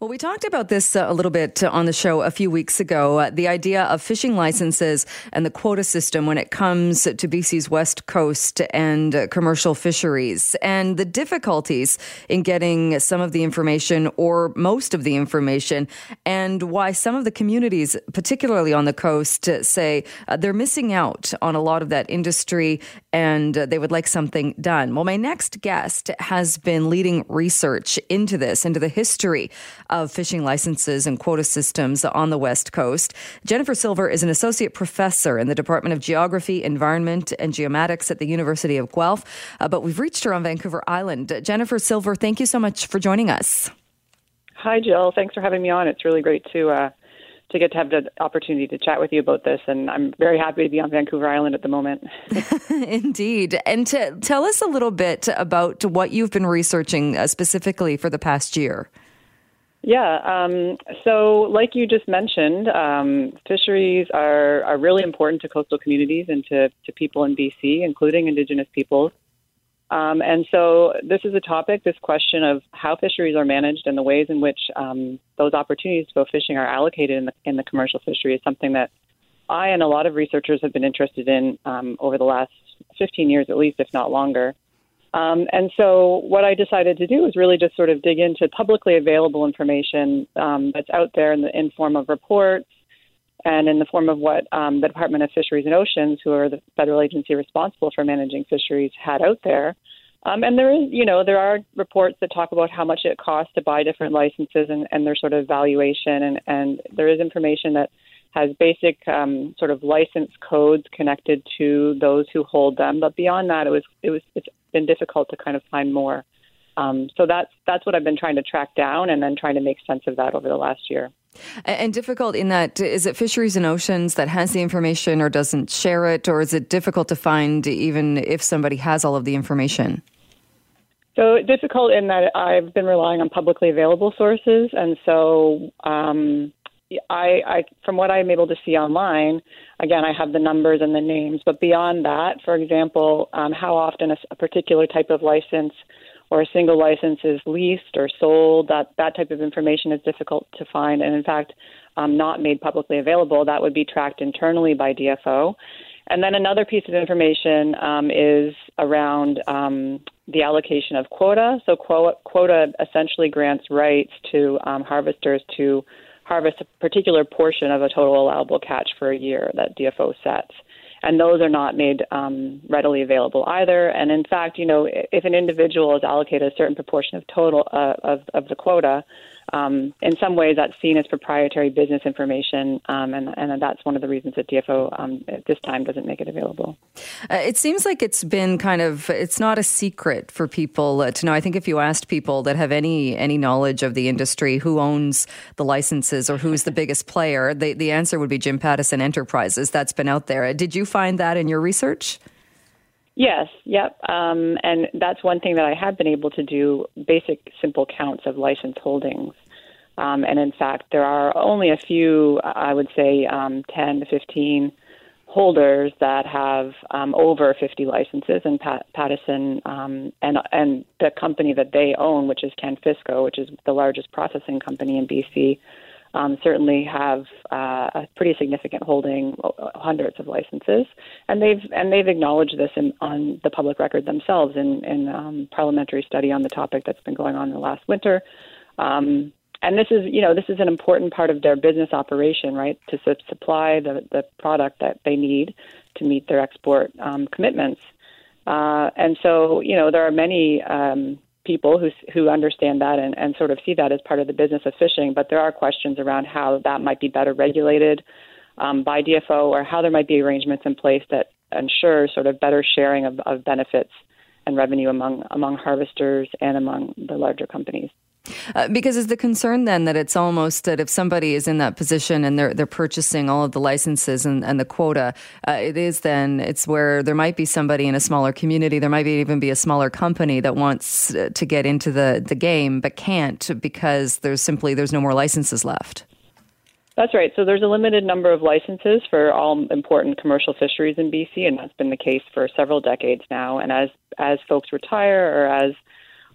Well, we talked about this uh, a little bit on the show a few weeks ago. Uh, the idea of fishing licenses and the quota system when it comes to BC's West Coast and uh, commercial fisheries, and the difficulties in getting some of the information or most of the information, and why some of the communities, particularly on the coast, uh, say uh, they're missing out on a lot of that industry and uh, they would like something done. Well, my next guest has been leading research into this, into the history of fishing licenses and quota systems on the West Coast. Jennifer Silver is an associate professor in the Department of Geography, Environment, and Geomatics at the University of Guelph. Uh, but we've reached her on Vancouver Island. Jennifer Silver, thank you so much for joining us. Hi, Jill. Thanks for having me on. It's really great to uh, to get to have the opportunity to chat with you about this. And I'm very happy to be on Vancouver Island at the moment. Indeed. And to tell us a little bit about what you've been researching uh, specifically for the past year. Yeah. Um, so, like you just mentioned, um, fisheries are, are really important to coastal communities and to, to people in BC, including Indigenous peoples. Um, and so, this is a topic, this question of how fisheries are managed and the ways in which um, those opportunities to go fishing are allocated in the, in the commercial fishery is something that I and a lot of researchers have been interested in um, over the last 15 years, at least, if not longer. Um, and so, what I decided to do was really just sort of dig into publicly available information um, that's out there in the in form of reports and in the form of what um, the Department of Fisheries and Oceans, who are the federal agency responsible for managing fisheries, had out there. Um, and there is, you know, there are reports that talk about how much it costs to buy different licenses and, and their sort of valuation, and, and there is information that has basic um, sort of license codes connected to those who hold them. But beyond that, it was it was it's been difficult to kind of find more. Um, so that's that's what I've been trying to track down, and then trying to make sense of that over the last year. And difficult in that is it Fisheries and Oceans that has the information or doesn't share it, or is it difficult to find even if somebody has all of the information? So difficult in that I've been relying on publicly available sources, and so um, I, I, from what I'm able to see online, again, I have the numbers and the names, but beyond that, for example, um, how often a, a particular type of license or a single license is leased or sold, that, that type of information is difficult to find, and in fact, um, not made publicly available. That would be tracked internally by DFO. And then another piece of information um, is around um, the allocation of quota. So quota, quota essentially grants rights to um, harvesters to harvest a particular portion of a total allowable catch for a year that DFO sets. And those are not made um, readily available either. And in fact, you know, if an individual is allocated a certain proportion of total uh, of, of the quota, um, in some ways that's seen as proprietary business information, um, and, and, that's one of the reasons that DFO um, at this time doesn't make it available. Uh, it seems like it's been kind of it's not a secret for people uh, to know. I think if you asked people that have any any knowledge of the industry who owns the licenses or who's the biggest player, they, the answer would be Jim Pattison Enterprises. That's been out there. Did you find that in your research? Yes, yep. Um, and that's one thing that I have been able to do basic, simple counts of license holdings. Um, and in fact, there are only a few, I would say um, 10 to 15 holders that have um, over 50 licenses. And Pat- Pattison um, and, and the company that they own, which is Canfisco, which is the largest processing company in BC, um, certainly have uh, a pretty significant holding, uh, hundreds of licenses, and they've and they've acknowledged this in, on the public record themselves in in um, parliamentary study on the topic that's been going on in the last winter. Um, and this is, you know, this is an important part of their business operation, right? To su- supply the the product that they need to meet their export um, commitments. Uh, and so, you know, there are many um, people who who understand that and, and sort of see that as part of the business of fishing. But there are questions around how that might be better regulated um, by DFO, or how there might be arrangements in place that ensure sort of better sharing of, of benefits and revenue among among harvesters and among the larger companies. Uh, because is the concern then that it's almost that if somebody is in that position and they're they're purchasing all of the licenses and, and the quota, uh, it is then it's where there might be somebody in a smaller community, there might be, even be a smaller company that wants uh, to get into the the game but can't because there's simply there's no more licenses left. That's right. So there's a limited number of licenses for all important commercial fisheries in BC, and that's been the case for several decades now. And as as folks retire or as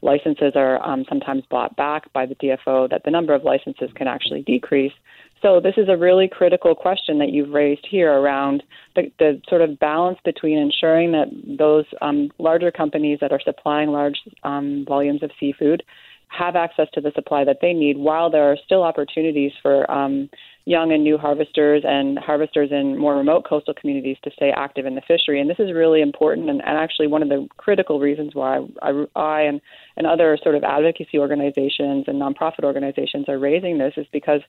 licenses are um, sometimes bought back by the DFO, that the number of licenses can actually decrease. So this is a really critical question that you've raised here around the, the sort of balance between ensuring that those um, larger companies that are supplying large um, volumes of seafood have access to the supply that they need, while there are still opportunities for um, young and new harvesters and harvesters in more remote coastal communities to stay active in the fishery. And this is really important and, and actually one of the critical reasons why I, I and, and other sort of advocacy organizations and nonprofit organizations are raising this is because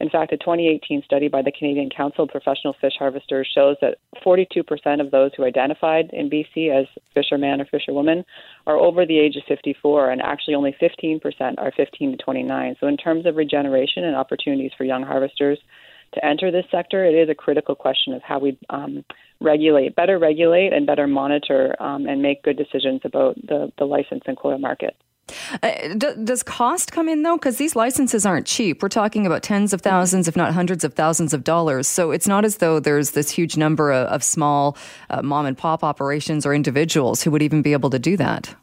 in fact, a 2018 study by the Canadian Council of Professional Fish Harvesters shows that 42% of those who identified in BC as fisherman or fisherwomen are over the age of 54, and actually only 15% are 15 to 29. So, in terms of regeneration and opportunities for young harvesters to enter this sector, it is a critical question of how we um, regulate, better regulate, and better monitor um, and make good decisions about the, the license and quota market. Uh, d- does cost come in though? Because these licenses aren't cheap. We're talking about tens of thousands, if not hundreds of thousands of dollars. So it's not as though there's this huge number of, of small uh, mom and pop operations or individuals who would even be able to do that.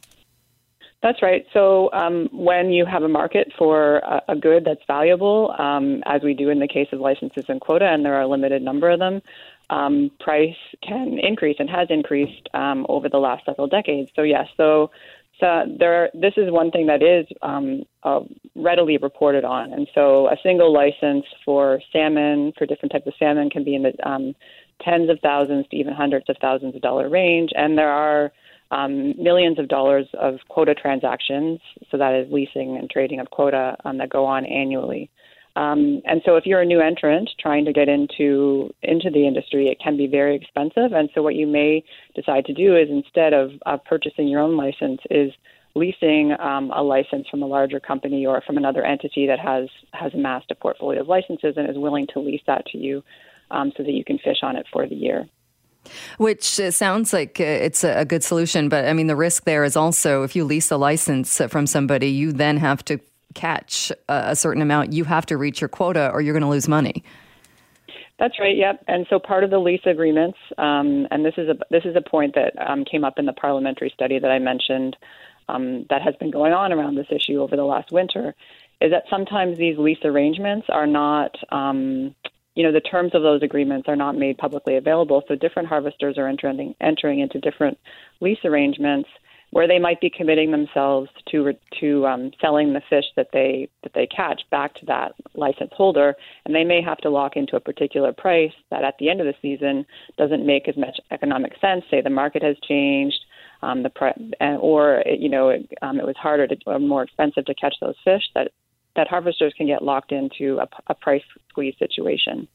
That's right. So um, when you have a market for a, a good that's valuable, um, as we do in the case of licenses and quota, and there are a limited number of them, um, price can increase and has increased um, over the last several decades. So yes, so so there, this is one thing that is um, uh, readily reported on, and so a single license for salmon for different types of salmon can be in the um, tens of thousands to even hundreds of thousands of dollar range, and there are um, millions of dollars of quota transactions, so that is leasing and trading of quota um, that go on annually. Um, and so, if you're a new entrant trying to get into into the industry, it can be very expensive. And so, what you may decide to do is instead of uh, purchasing your own license, is leasing um, a license from a larger company or from another entity that has has amassed a portfolio of licenses and is willing to lease that to you, um, so that you can fish on it for the year. Which uh, sounds like uh, it's a good solution, but I mean, the risk there is also if you lease a license from somebody, you then have to catch a, certain amount, you have to reach your quota or you're going to lose money. That's right. Yep. And so part of the lease agreements, um, and this is a this is a point that um, came up in the parliamentary study that I mentioned, um, that has been going on around this issue over the last winter, is that sometimes these lease arrangements are not, um, you know, the terms of those agreements are not made publicly available. So different harvesters are entering entering into different lease arrangements where they might be committing themselves to to um, selling the fish that they that they catch back to that license holder, and they may have to lock into a particular price that at the end of the season doesn't make as much economic sense. Say the market has changed, um, the pre- or you know it, um, it was harder to or more expensive to catch those fish that that harvesters can get locked into a, a price squeeze situation.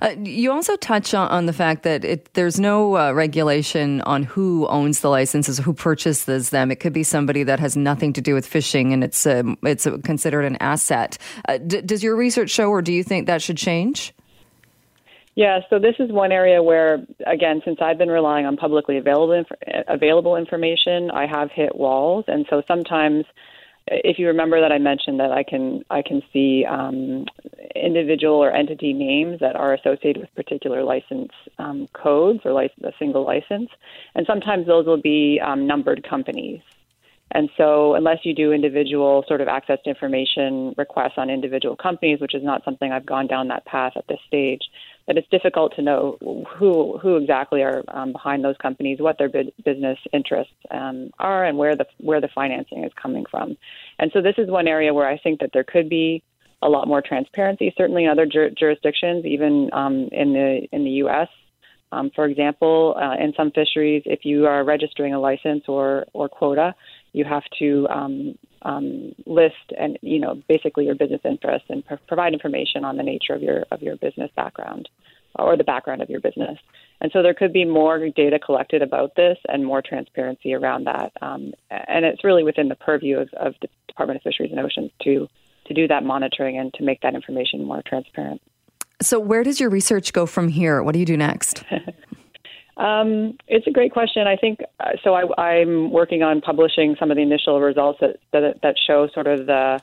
Uh, you also touch on, on the fact that it, there's no uh, regulation on who owns the licenses, who purchases them. It could be somebody that has nothing to do with fishing, and it's um, it's considered an asset. Uh, d- does your research show, or do you think that should change? Yeah, so this is one area where, again, since I've been relying on publicly available inf- available information, I have hit walls, and so sometimes if you remember that I mentioned that I can I can see um, individual or entity names that are associated with particular license um, codes or a single license, and sometimes those will be um, numbered companies. And so, unless you do individual sort of access to information requests on individual companies, which is not something I've gone down that path at this stage, that it's difficult to know who who exactly are um, behind those companies, what their business interests um, are, and where the where the financing is coming from. And so, this is one area where I think that there could be a lot more transparency. Certainly, in other jur- jurisdictions, even um, in the in the U.S. Um, for example, uh, in some fisheries, if you are registering a license or or quota, you have to um, um, list and you know basically your business interests and pr- provide information on the nature of your of your business background or the background of your business. And so there could be more data collected about this and more transparency around that. Um, and it's really within the purview of, of the Department of Fisheries and Oceans to to do that monitoring and to make that information more transparent. So, where does your research go from here? What do you do next? um, it's a great question. I think uh, so. I, am working on publishing some of the initial results that that, that show sort of the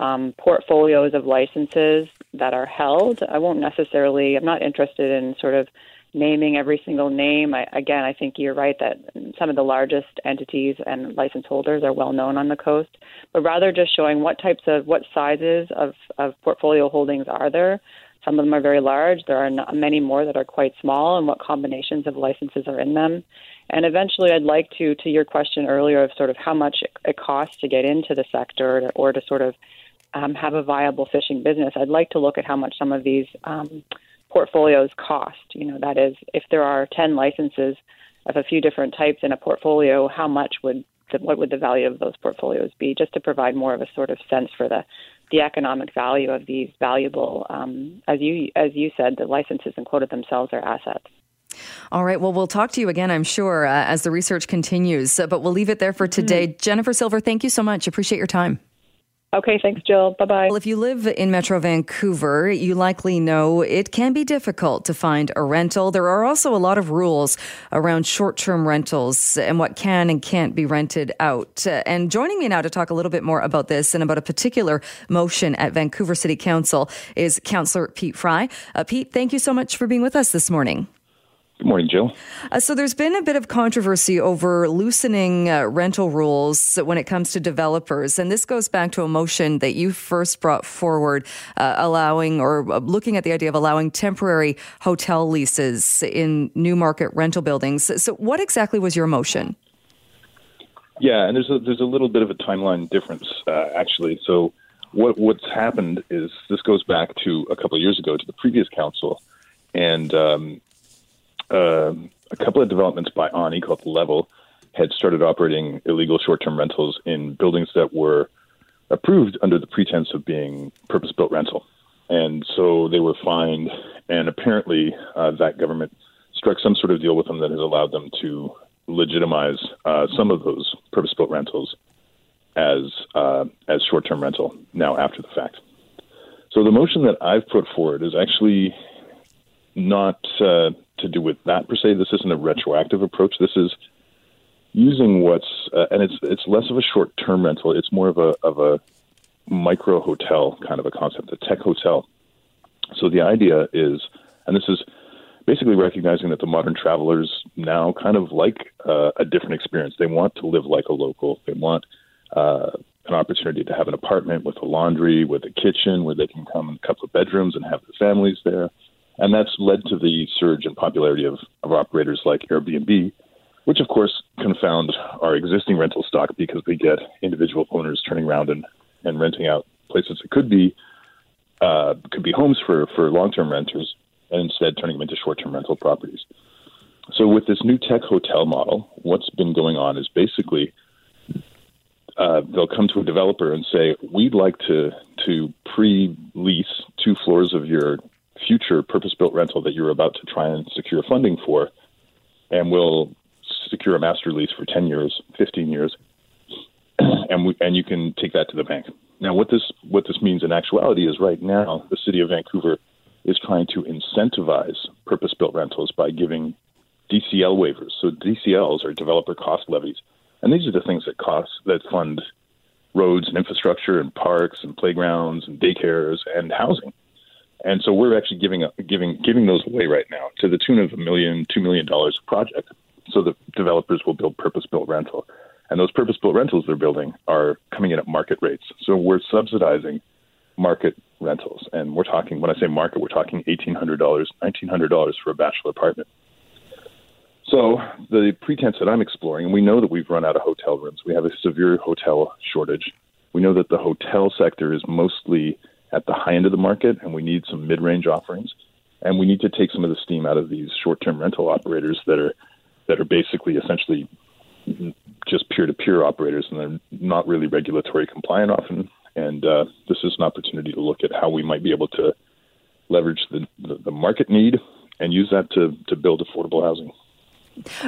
um, portfolios of licenses that are held. I won't necessarily. I'm not interested in sort of naming every single name. I, again, I think you're right that some of the largest entities and license holders are well known on the coast, but rather just showing what types of, what sizes of, of portfolio holdings are there. Some of them are very large. There are many more that are quite small, and what combinations of licenses are in them. And eventually, I'd like to, to your question earlier of sort of how much it costs to get into the sector or to, or to sort of um, have a viable fishing business. I'd like to look at how much some of these um, portfolios cost. You know, that is, if there are 10 licenses of a few different types in a portfolio, how much would the, what would the value of those portfolios be? Just to provide more of a sort of sense for the the economic value of these valuable, um, as you as you said, the licenses and quoted themselves are assets. All right. Well, we'll talk to you again, I'm sure, uh, as the research continues. Uh, but we'll leave it there for today. Mm-hmm. Jennifer Silver, thank you so much. Appreciate your time. Okay, thanks, Jill. Bye bye. Well, if you live in Metro Vancouver, you likely know it can be difficult to find a rental. There are also a lot of rules around short term rentals and what can and can't be rented out. And joining me now to talk a little bit more about this and about a particular motion at Vancouver City Council is Councillor Pete Fry. Uh, Pete, thank you so much for being with us this morning. Good morning, Jill. Uh, so, there's been a bit of controversy over loosening uh, rental rules when it comes to developers. And this goes back to a motion that you first brought forward, uh, allowing or uh, looking at the idea of allowing temporary hotel leases in new market rental buildings. So, what exactly was your motion? Yeah, and there's a, there's a little bit of a timeline difference, uh, actually. So, what, what's happened is this goes back to a couple of years ago to the previous council. And um, uh, a couple of developments by Onni called Level had started operating illegal short-term rentals in buildings that were approved under the pretense of being purpose-built rental, and so they were fined. And apparently, uh, that government struck some sort of deal with them that has allowed them to legitimize uh, some of those purpose-built rentals as uh, as short-term rental now after the fact. So the motion that I've put forward is actually not uh, to do with that per se. This isn't a retroactive approach. This is using what's uh, and it's it's less of a short term rental. It's more of a of a micro hotel kind of a concept, a tech hotel. So the idea is, and this is basically recognizing that the modern travelers now kind of like uh, a different experience. They want to live like a local. They want uh, an opportunity to have an apartment with a laundry, with a kitchen, where they can come in a couple of bedrooms and have their families there. And that's led to the surge in popularity of, of operators like Airbnb, which of course confound our existing rental stock because we get individual owners turning around and, and renting out places that could be uh, could be homes for, for long term renters and instead turning them into short term rental properties. So with this new tech hotel model, what's been going on is basically uh, they'll come to a developer and say, "We'd like to to pre-lease two floors of your future purpose built rental that you're about to try and secure funding for, and we'll secure a master lease for 10 years, 15 years, and we, and you can take that to the bank. Now, what this what this means in actuality is right now the city of Vancouver is trying to incentivize purpose built rentals by giving DCL waivers. So DCLs are developer cost levies, and these are the things that cost that fund roads and infrastructure and parks and playgrounds and daycares and housing. And so we're actually giving giving giving those away right now to the tune of a million, two million dollars a project. So the developers will build purpose-built rental, and those purpose-built rentals they're building are coming in at market rates. So we're subsidizing market rentals, and we're talking when I say market, we're talking eighteen hundred dollars, nineteen hundred dollars for a bachelor apartment. So the pretense that I'm exploring, and we know that we've run out of hotel rooms. We have a severe hotel shortage. We know that the hotel sector is mostly at the high end of the market, and we need some mid-range offerings. And we need to take some of the steam out of these short-term rental operators that are that are basically essentially just peer-to-peer operators, and they're not really regulatory compliant often. And uh, this is an opportunity to look at how we might be able to leverage the, the, the market need and use that to, to build affordable housing.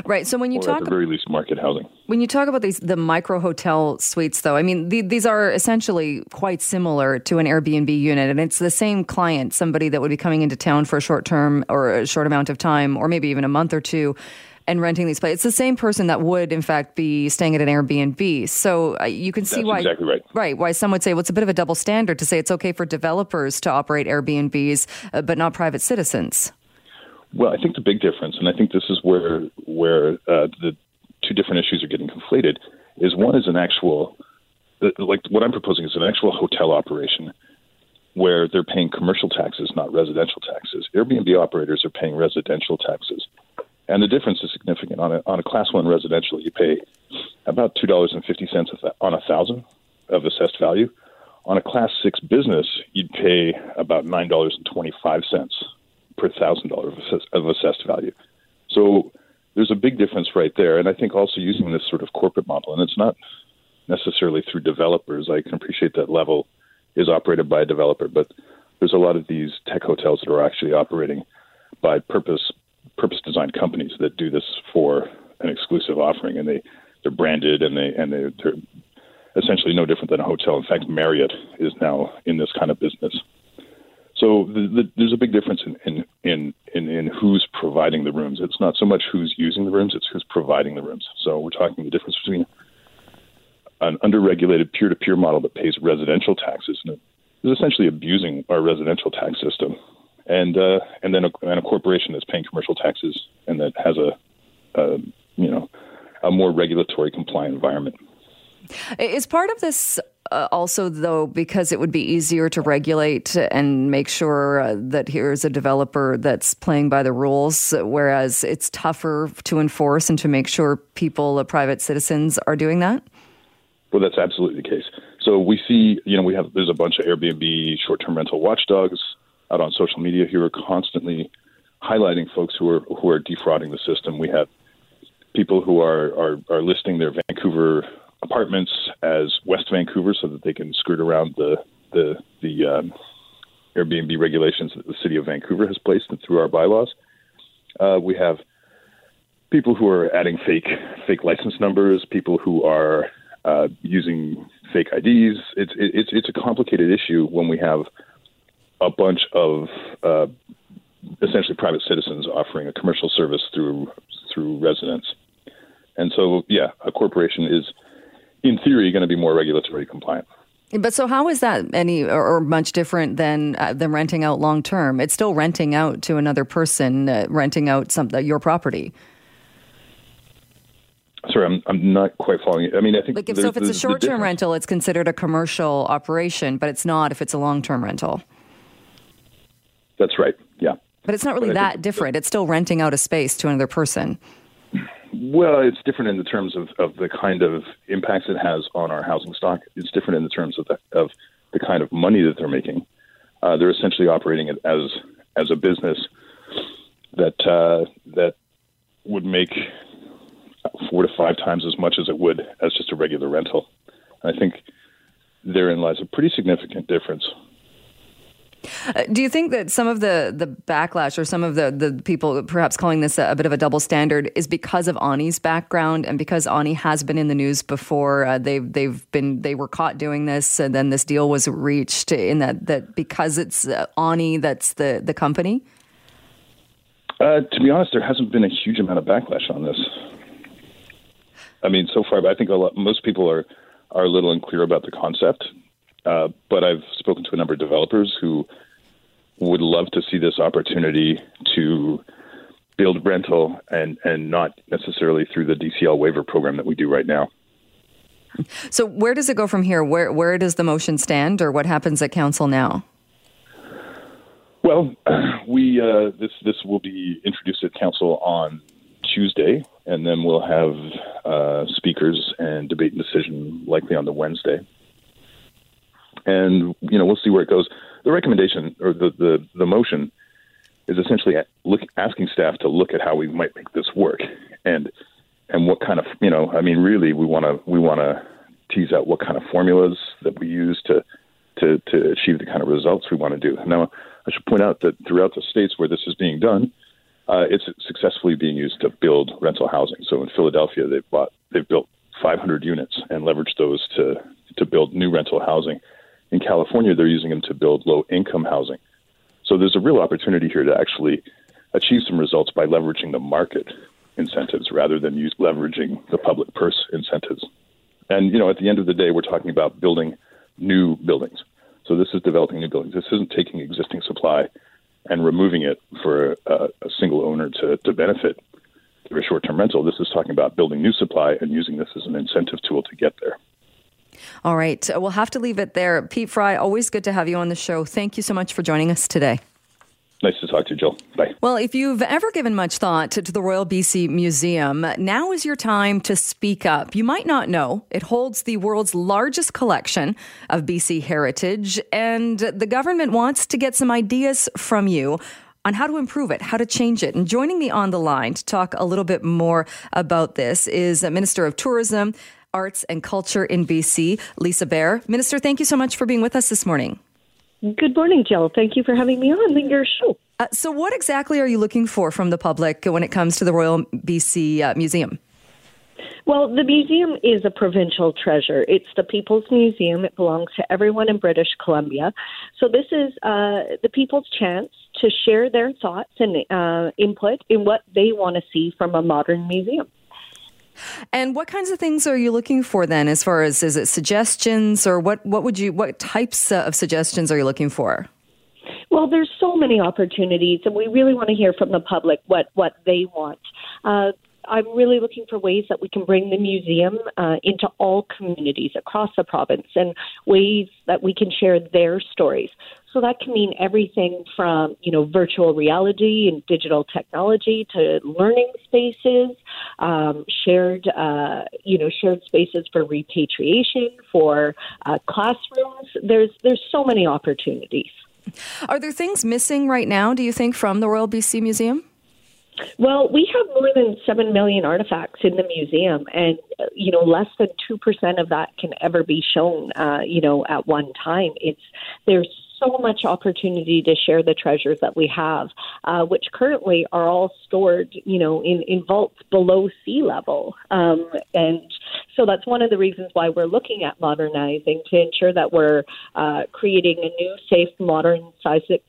Right. So when you or talk at the very least market housing. When you talk about these the micro hotel suites though, I mean the, these are essentially quite similar to an Airbnb unit and it's the same client, somebody that would be coming into town for a short term or a short amount of time or maybe even a month or two and renting these places. It's the same person that would, in fact, be staying at an Airbnb. So uh, you can see That's why, exactly right. right, why some would say, well, it's a bit of a double standard to say it's okay for developers to operate Airbnbs, uh, but not private citizens. Well, I think the big difference, and I think this is where where uh, the two different issues are getting conflated, is one is an actual, like what I'm proposing is an actual hotel operation where they're paying commercial taxes, not residential taxes. Airbnb operators are paying residential taxes. And the difference is significant. On a, on a class one residential, you pay about $2.50 on a thousand of assessed value. On a class six business, you'd pay about $9.25 per thousand dollars of assessed value. So there's a big difference right there. And I think also using this sort of corporate model, and it's not necessarily through developers. I can appreciate that level is operated by a developer, but there's a lot of these tech hotels that are actually operating by purpose purpose designed companies that do this for an exclusive offering, and they they're branded and they and they, they're essentially no different than a hotel. In fact, Marriott is now in this kind of business. So the, the, there's a big difference in, in, in, in, in who's providing the rooms. It's not so much who's using the rooms; it's who's providing the rooms. So we're talking the difference between an underregulated peer-to-peer model that pays residential taxes and is essentially abusing our residential tax system, and uh, and then a, and a corporation that's paying commercial taxes and that has a, a you know a more regulatory compliant environment. Is part of this uh, also, though, because it would be easier to regulate and make sure uh, that here's a developer that's playing by the rules, whereas it's tougher to enforce and to make sure people, uh, private citizens, are doing that? Well, that's absolutely the case. So we see, you know, we have there's a bunch of Airbnb short-term rental watchdogs out on social media who are constantly highlighting folks who are who are defrauding the system. We have people who are are, are listing their Vancouver apartments as West Vancouver so that they can skirt around the the the um, Airbnb regulations that the city of Vancouver has placed and through our bylaws. Uh, we have people who are adding fake fake license numbers, people who are uh, using fake IDs. It's it's it's a complicated issue when we have a bunch of uh, essentially private citizens offering a commercial service through through residents. And so, yeah, a corporation is, in theory, going to be more regulatory compliant. But so, how is that any or, much different than uh, than renting out long term? It's still renting out to another person, uh, renting out some your property. Sorry, I'm, I'm not quite following you. I mean, I think like if, so. If it's a short term rental, it's considered a commercial operation, but it's not if it's a long term rental. That's right. Yeah. But it's not really that different. It's still renting out a space to another person. Well, it's different in the terms of, of the kind of impacts it has on our housing stock. It's different in the terms of the, of the kind of money that they're making. Uh, they're essentially operating it as as a business that uh, that would make four to five times as much as it would as just a regular rental. And I think therein lies a pretty significant difference. Uh, do you think that some of the, the backlash or some of the, the people perhaps calling this a, a bit of a double standard is because of Onni's background and because Onni has been in the news before? Uh, they've they've been they were caught doing this and then this deal was reached in that that because it's uh, Onni that's the the company. Uh, to be honest, there hasn't been a huge amount of backlash on this. I mean, so far, but I think a lot, most people are are a little unclear about the concept. Uh, but I've spoken to a number of developers who would love to see this opportunity to build rental and and not necessarily through the DCL waiver program that we do right now. So where does it go from here? Where where does the motion stand, or what happens at council now? Well, we uh, this this will be introduced at council on Tuesday, and then we'll have uh, speakers and debate and decision likely on the Wednesday. And you know we'll see where it goes. The recommendation or the the, the motion is essentially look, asking staff to look at how we might make this work and and what kind of you know I mean really we want to we want to tease out what kind of formulas that we use to to to achieve the kind of results we want to do. Now I should point out that throughout the states where this is being done, uh, it's successfully being used to build rental housing. So in Philadelphia, they've bought, they've built 500 units and leveraged those to to build new rental housing. In California, they're using them to build low income housing. So there's a real opportunity here to actually achieve some results by leveraging the market incentives rather than use leveraging the public purse incentives. And you know, at the end of the day, we're talking about building new buildings. So this is developing new buildings. This isn't taking existing supply and removing it for a, a single owner to, to benefit through a short term rental. This is talking about building new supply and using this as an incentive tool to get there. All right. We'll have to leave it there. Pete Fry, always good to have you on the show. Thank you so much for joining us today. Nice to talk to you, Jill. Bye. Well, if you've ever given much thought to the Royal BC Museum, now is your time to speak up. You might not know it holds the world's largest collection of BC heritage, and the government wants to get some ideas from you on how to improve it, how to change it. And joining me on the line to talk a little bit more about this is Minister of Tourism, Arts and Culture in BC, Lisa Beare. Minister, thank you so much for being with us this morning. Good morning, Jill. Thank you for having me on your show. Uh, so, what exactly are you looking for from the public when it comes to the Royal BC uh, Museum? Well, the museum is a provincial treasure. It's the People's Museum. It belongs to everyone in British Columbia. So, this is uh, the people's chance to share their thoughts and uh, input in what they want to see from a modern museum. And what kinds of things are you looking for then, as far as is it suggestions or what, what would you, what types of suggestions are you looking for? Well, there's so many opportunities, and we really want to hear from the public what, what they want. Uh, I'm really looking for ways that we can bring the museum uh, into all communities across the province and ways that we can share their stories. So that can mean everything from, you know, virtual reality and digital technology to learning spaces, um, shared, uh, you know, shared spaces for repatriation, for uh, classrooms. There's there's so many opportunities. Are there things missing right now? Do you think from the Royal BC Museum? Well, we have more than 7 million artifacts in the museum, and, you know, less than 2% of that can ever be shown, uh, you know, at one time. It's, there's so much opportunity to share the treasures that we have, uh, which currently are all stored, you know, in, in vaults below sea level. Um, and so that's one of the reasons why we're looking at modernizing to ensure that we're uh, creating a new, safe, modern, seismic,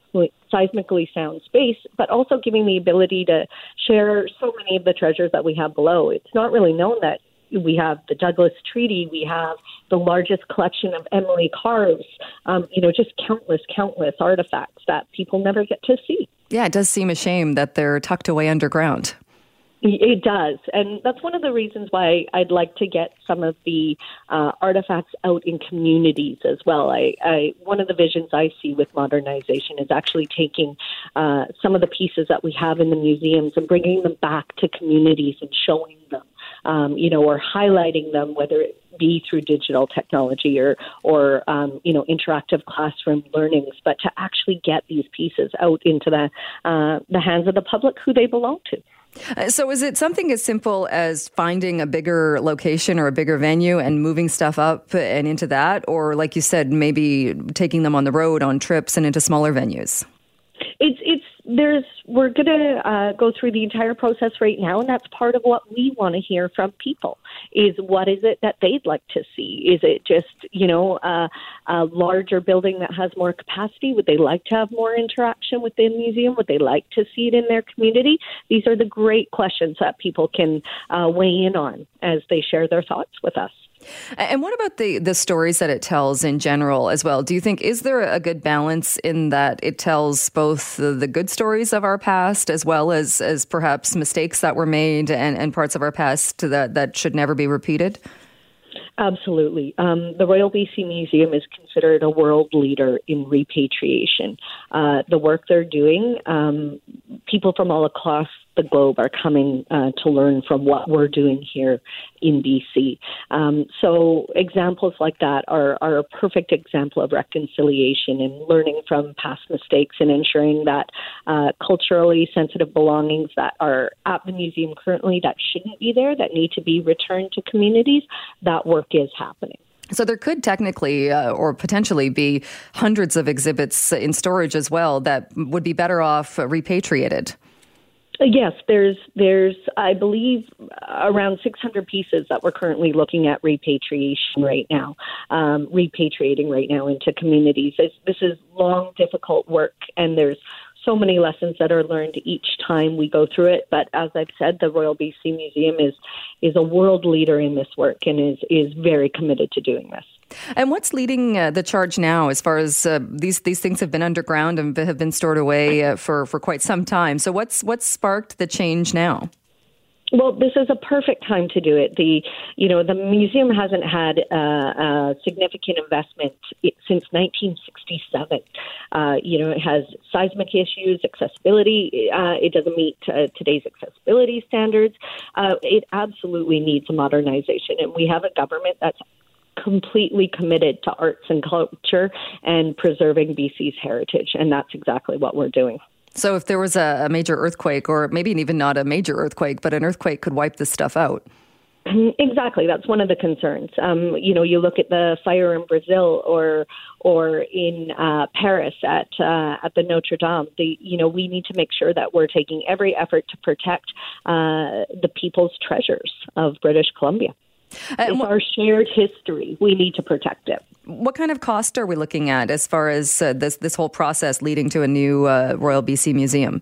seismically sound space, but also giving the ability to share so many of the treasures that we have below. It's not really known that we have the Douglas Treaty, we have the largest collection of Emily Carrs, um, you know, just countless, countless artifacts that people never get to see. Yeah, it does seem a shame that they're tucked away underground. It does, and that's one of the reasons why I'd like to get some of the uh, artifacts out in communities as well. I, I, one of the visions I see with modernization is actually taking uh, some of the pieces that we have in the museums and bringing them back to communities and showing them um, you know, or highlighting them, whether it be through digital technology or, or um, you know, interactive classroom learnings, but to actually get these pieces out into the, uh, the hands of the public who they belong to. Uh, so, is it something as simple as finding a bigger location or a bigger venue and moving stuff up and into that? Or, like you said, maybe taking them on the road on trips and into smaller venues? It's, it's there's we're going to uh, go through the entire process right now, and that's part of what we want to hear from people. Is what is it that they'd like to see? Is it just you know a larger building that has more capacity? Would they like to have more interaction with the museum? Would they like to see it in their community? These are the great questions that people can uh, weigh in on as they share their thoughts with us. And what about the the stories that it tells in general as well? Do you think is there a good balance in that it tells both the, the good stories of our past as well as as perhaps mistakes that were made and, and parts of our past that that should never be repeated? Absolutely. Um, the Royal BC Museum is considered a world leader in repatriation. Uh, the work they're doing, um, people from all across the globe are coming uh, to learn from what we're doing here in BC. Um, so examples like that are, are a perfect example of reconciliation and learning from past mistakes and ensuring that uh, culturally sensitive belongings that are at the museum currently that shouldn't be there, that need to be returned to communities, that work is happening. So there could technically uh, or potentially be hundreds of exhibits in storage as well that would be better off repatriated. Yes, there's there's I believe around 600 pieces that we're currently looking at repatriation right now, um, repatriating right now into communities. This, this is long, difficult work, and there's so many lessons that are learned each time we go through it. But as I've said, the Royal BC Museum is is a world leader in this work and is is very committed to doing this. And what's leading uh, the charge now, as far as uh, these these things have been underground and have been stored away uh, for for quite some time? So what's what's sparked the change now? Well, this is a perfect time to do it. The you know the museum hasn't had uh, a significant investment since 1967. Uh, you know it has seismic issues, accessibility. Uh, it doesn't meet uh, today's accessibility standards. Uh, it absolutely needs modernization, and we have a government that's completely committed to arts and culture and preserving BC's heritage, and that's exactly what we're doing. So, if there was a, a major earthquake, or maybe even not a major earthquake, but an earthquake could wipe this stuff out. Exactly, that's one of the concerns. Um, you know, you look at the fire in Brazil or or in uh, Paris at uh, at the Notre Dame. The you know we need to make sure that we're taking every effort to protect uh, the people's treasures of British Columbia. Uh, it's our shared history. We need to protect it. What kind of cost are we looking at as far as uh, this this whole process leading to a new uh, Royal BC Museum?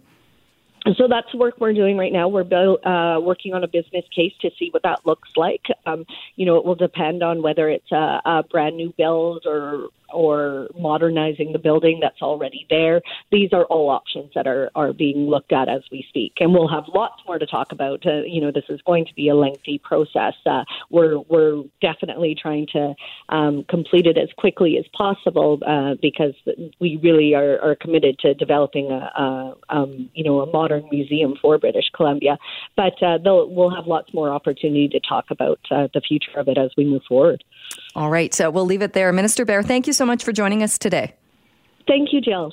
So that's work we're doing right now. We're uh, working on a business case to see what that looks like. Um, you know, it will depend on whether it's a, a brand new build or or modernizing the building that's already there. These are all options that are, are being looked at as we speak. And we'll have lots more to talk about. Uh, you know, this is going to be a lengthy process. Uh, we're, we're definitely trying to um, complete it as quickly as possible uh, because we really are, are committed to developing a, a um, you know, a modern museum for British Columbia. But uh, we'll have lots more opportunity to talk about uh, the future of it as we move forward. All right. So we'll leave it there. Minister Beare, thank you so much for joining us today. Thank you, Jill.